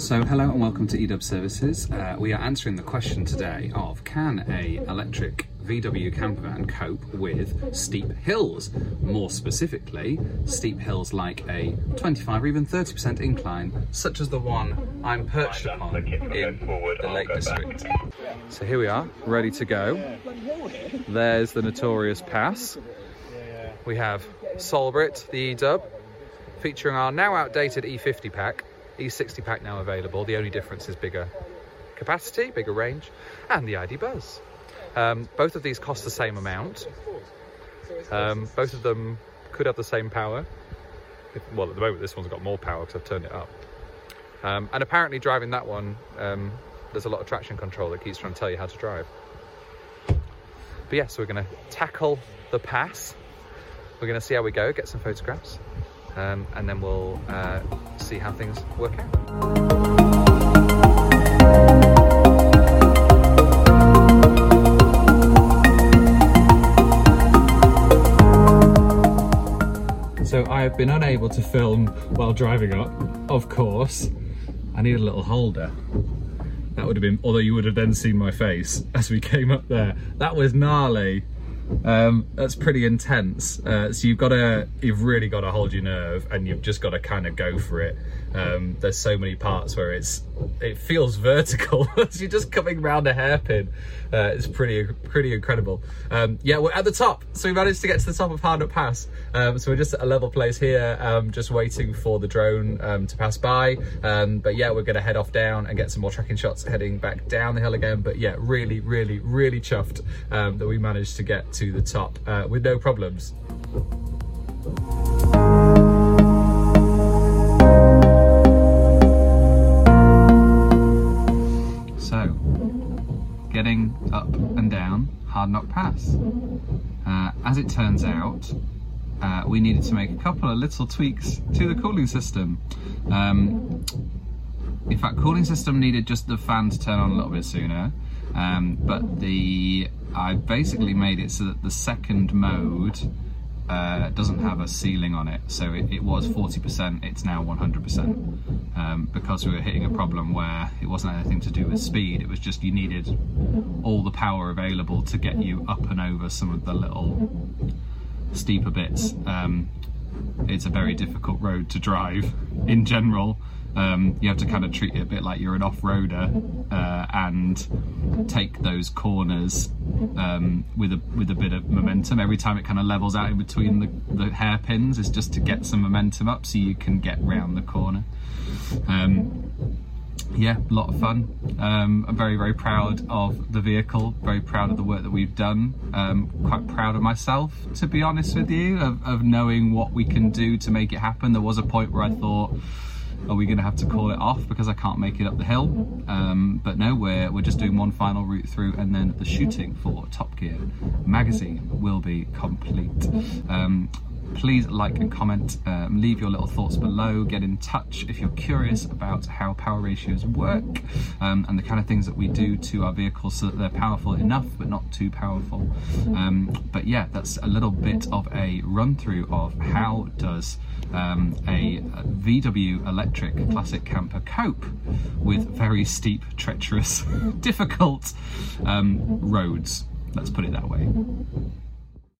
So hello and welcome to EDub Services. Uh, we are answering the question today of can a electric VW camper van cope with steep hills? More specifically, steep hills like a 25 or even 30% incline, such as the one I'm perched upon in the Lake District. So here we are, ready to go. There's the notorious pass. We have Solbrit, the EDub, featuring our now outdated E50 pack E60 pack now available. The only difference is bigger capacity, bigger range, and the ID Buzz. Um, both of these cost the same amount. Um, both of them could have the same power. Well, at the moment, this one's got more power because I've turned it up. Um, and apparently, driving that one, um, there's a lot of traction control that keeps trying to tell you how to drive. But yeah, so we're going to tackle the pass. We're going to see how we go, get some photographs, um, and then we'll uh, see how things work out. So I have been unable to film while driving up, of course. I need a little holder. That would have been, although you would have then seen my face as we came up there. That was gnarly. Um, that's pretty intense. Uh, so you've got to, you've really got to hold your nerve and you've just got to kind of go for it. Um, there's so many parts where it's, it feels vertical you're just coming round a hairpin. Uh, it's pretty, pretty incredible. Um, yeah, we're at the top. So we managed to get to the top of Hardknott Pass. Um, so we're just at a level place here, um, just waiting for the drone um, to pass by. but yeah, we're going to head off down and get some more tracking shots heading back down the hill again. But yeah, really, really, really chuffed that we managed to get to the top uh, with no problems. So, getting up and down Hardknott Pass. Uh, as it turns out, uh, we needed to make a couple of little tweaks to the cooling system. Um, in fact, cooling system needed just the fan to turn on a little bit sooner. Um, but the I basically made it so that the second mode uh, doesn't have a ceiling on it. So it, it was 40%, it's now 100%. Um, because we were hitting a problem where it wasn't anything to do with speed, it was just you needed all the power available to get you up and over some of the little steeper bits. Um, it's a very difficult road to drive in general. Um, you have to kind of treat it a bit like you're an off-roader uh, and take those corners um, with a with a bit of momentum. Every time it kind of levels out in between the, the hairpins is just to get some momentum up so you can get round the corner. Um, yeah, a lot of fun. Um, I'm very, very proud of the vehicle, very proud of the work that we've done. Um, quite proud of myself, to be honest with you, of, of knowing what we can do to make it happen. There was a point where I thought, are we going to have to call it off because I can't make it up the hill? Um, but no, we're, we're just doing one final route through and then the shooting for Top Gear magazine will be complete. Um, please like and comment, um, leave your little thoughts below, get in touch if you're curious about how power ratios work um, and the kind of things that we do to our vehicles so that they're powerful enough but not too powerful. Um, but yeah, that's a little bit of a run through of how does um, a VW electric classic camper cope with very steep, treacherous, difficult um, roads. Let's put it that way.